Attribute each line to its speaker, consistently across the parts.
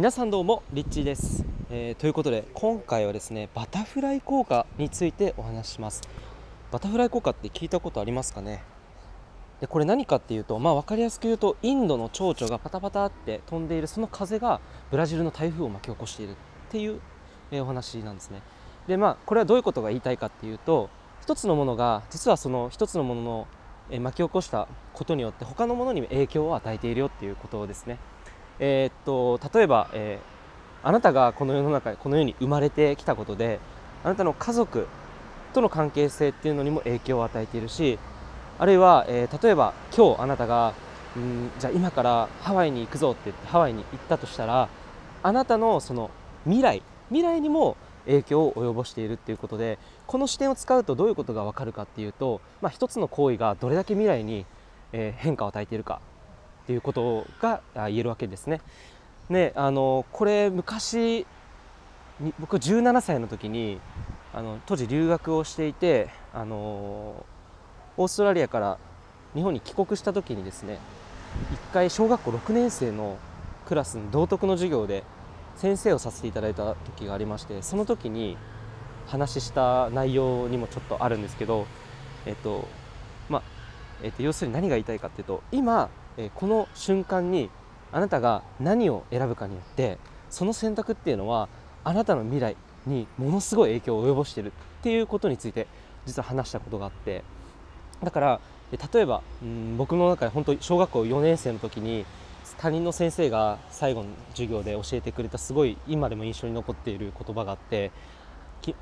Speaker 1: 皆さんどうもリッチーです、えーということで今回はですねバタフライ効果についてお話しします。バタフライ効果って聞いたことありますかね？でこれ何かっていうとまあ分かりやすく言うとインドの蝶々がパタパタって飛んでいるその風がブラジルの台風を巻き起こしているっていう、えーお話なんですね。でまあこれはどういうことが言いたいかっていうと一つのものが実はその一つのもののえ巻き起こしたことによって他のものにも影響を与えているよっていうことですね。えーっと例えば、えーあなたがこの世の中この世に生まれてきたことであなたの家族との関係性っていうのにも影響を与えているしあるいは、えー例えば今日あなたがうんじゃあ今からハワイに行くぞって言ってハワイに行ったとしたらあなたのその未来未来にも影響を及ぼしているっていうことでこの視点を使うとどういうことが分かるかっていうと、まあ、一つの行為がどれだけ未来に、えー変化を与えているか。ていうことが言えるわけですね。ねあのこれ昔僕17歳の時にあの当時留学をしていてあのオーストラリアから日本に帰国した時にですね一回小学校6年生のクラスの道徳の授業で先生をさせていただいた時がありましてその時に話した内容にもちょっとあるんですけどえっとまあえっと要するに何が言いたいかっていうと今、えこの瞬間にあなたが何を選ぶかによってその選択っていうのはあなたの未来にものすごい影響を及ぼしているっていうことについて実は話したことがあって。だから例えばうん僕の中で本当小学校4年生の時に担任の先生が最後の授業で教えてくれたすごい今でも印象に残っている言葉があって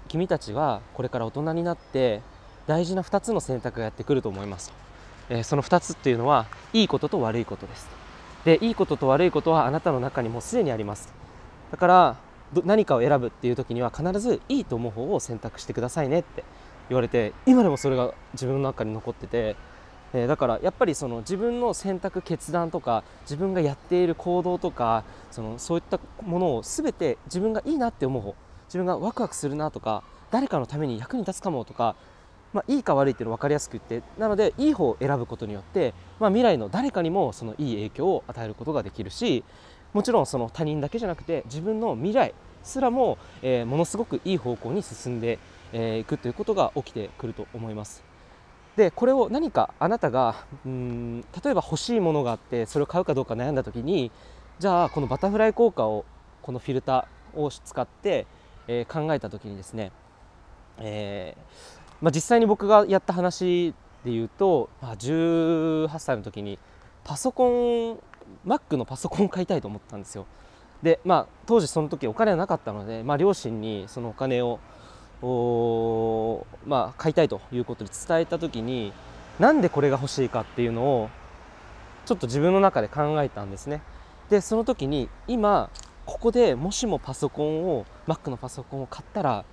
Speaker 1: 君たちはこれから大人になって大事な2つの選択がやってくると思いますと、えその2つっていうのはいいことと悪いことです。でいいことと悪いことはあなたの中にもうすでにあります。だから何かを選ぶっていう時には必ずいいと思う方を選択してくださいねって言われて今でもそれが自分の中に残ってて、えだからやっぱりその自分の選択決断とか自分がやっている行動とかそのそういったものを全て自分がいいなって思う方自分がワクワクするなとか誰かのために役に立つかもとか、まあ、いいか悪いっていうの分かりやすく言ってなのでいい方を選ぶことによって、まあ、未来の誰かにもそのいい影響を与えることができるしもちろんその他人だけじゃなくて自分の未来すらも、えーものすごくいい方向に進んでえーいくということが起きてくると思います。でこれを何かあなたがうん例えば欲しいものがあってそれを買うかどうか悩んだ時にじゃあこのバタフライ効果をこのフィルターを使って、えー考えた時にですね、えーまあ、実際に僕がやった話で言うと、まあ、18歳の時にパソコン Mac のパソコンを買いたいと思ったんですよ。でまあ当時その時お金はなかったので、まあ、両親にそのお金をおまあ、買いたいということで伝えた時になんでこれが欲しいかっていうのをちょっと自分の中で考えたんですね。でその時に今ここでもしもパソコンを Mac のパソコンを買ったら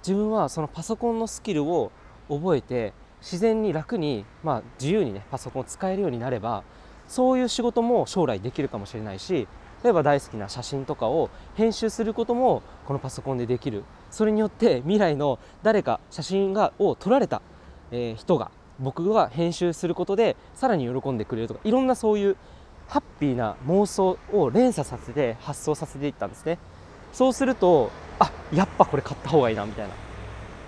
Speaker 1: 自分はそのパソコンのスキルを覚えて自然に楽に、まあ、自由にねパソコンを使えるようになればそういう仕事も将来できるかもしれないし例えば大好きな写真とかを編集することもこのパソコンでできる。それによって未来の誰か写真がを撮られた、えー人が僕が編集することでさらに喜んでくれるとかいろんなそういうハッピーな妄想を連鎖させて発想させていったんですね。そうするとあやっぱこれ買った方がいいなみたいな。っ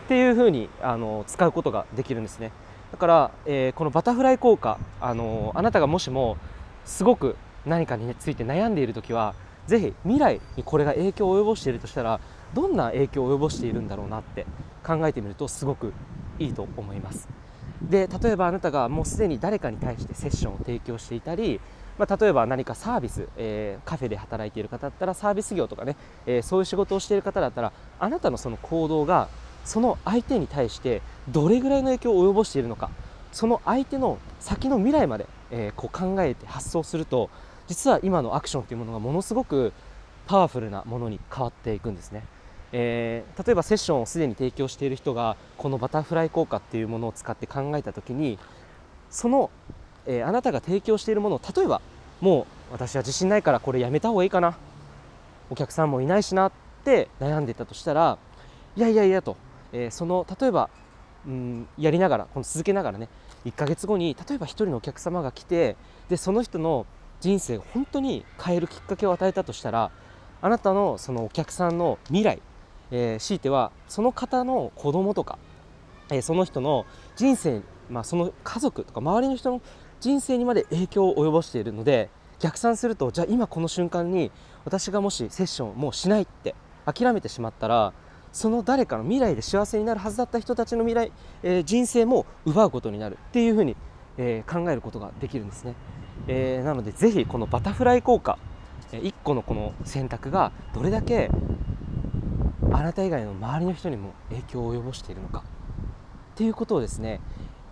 Speaker 1: ていう風にあの使うことができるんですね。だから、えーこのバタフライ効果あのあなたがもしもすごく何かについて悩んでいる時はぜひ未来にこれが影響を及ぼしているとしたらどんな影響を及ぼしているんだろうなって考えてみるとすごくいいと思います。で例えばあなたがもうすでに誰かに対してセッションを提供していたり、まあ、例えば何かサービス、えーカフェで働いている方だったらサービス業とかね、えーそういう仕事をしている方だったらあなたのその行動がその相手に対してどれぐらいの影響を及ぼしているのかその相手の先の未来まで、えーこう考えて発想すると実は今のアクションというものがものすごくパワフルなものに変わっていくんですね。えー例えばセッションをすでに提供している人がこのバタフライ効果っていうものを使って考えた時にその、えーあなたが提供しているものを例えばもう私は自信ないからこれやめた方がいいかなお客さんもいないしなって悩んでたとしたらいやいやいやと、えーその例えばうんやりながらこの続けながらね1ヶ月後に例えば1人のお客様が来てでその人の人生を本当に変えるきっかけを与えたとしたらあなたのそのお客さんの未来、えー、強いてはその方の子供とか、えー、その人の人生、まあ、その家族とか周りの人の人生にまで影響を及ぼしているので逆算するとじゃあ今この瞬間に私がもしセッションをもうしないって諦めてしまったらその誰かの未来で幸せになるはずだった人たちの未来、えー、人生も奪うことになるっていうふうに、えー、考えることができるんですね、えー、なのでぜひこのバタフライ効果、1個のこの選択がどれだけあなた以外の周りの人にも影響を及ぼしているのかっていうことをですね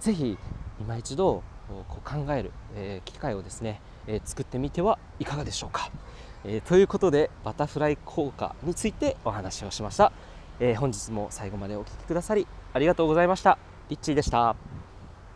Speaker 1: ぜひ今一度こう考える、え機会をですね、え作ってみてはいかがでしょうか。えということでバタフライ効果についてお話をしました。え、本日も最後までお聴きくださりありがとうございました。リッチーでした。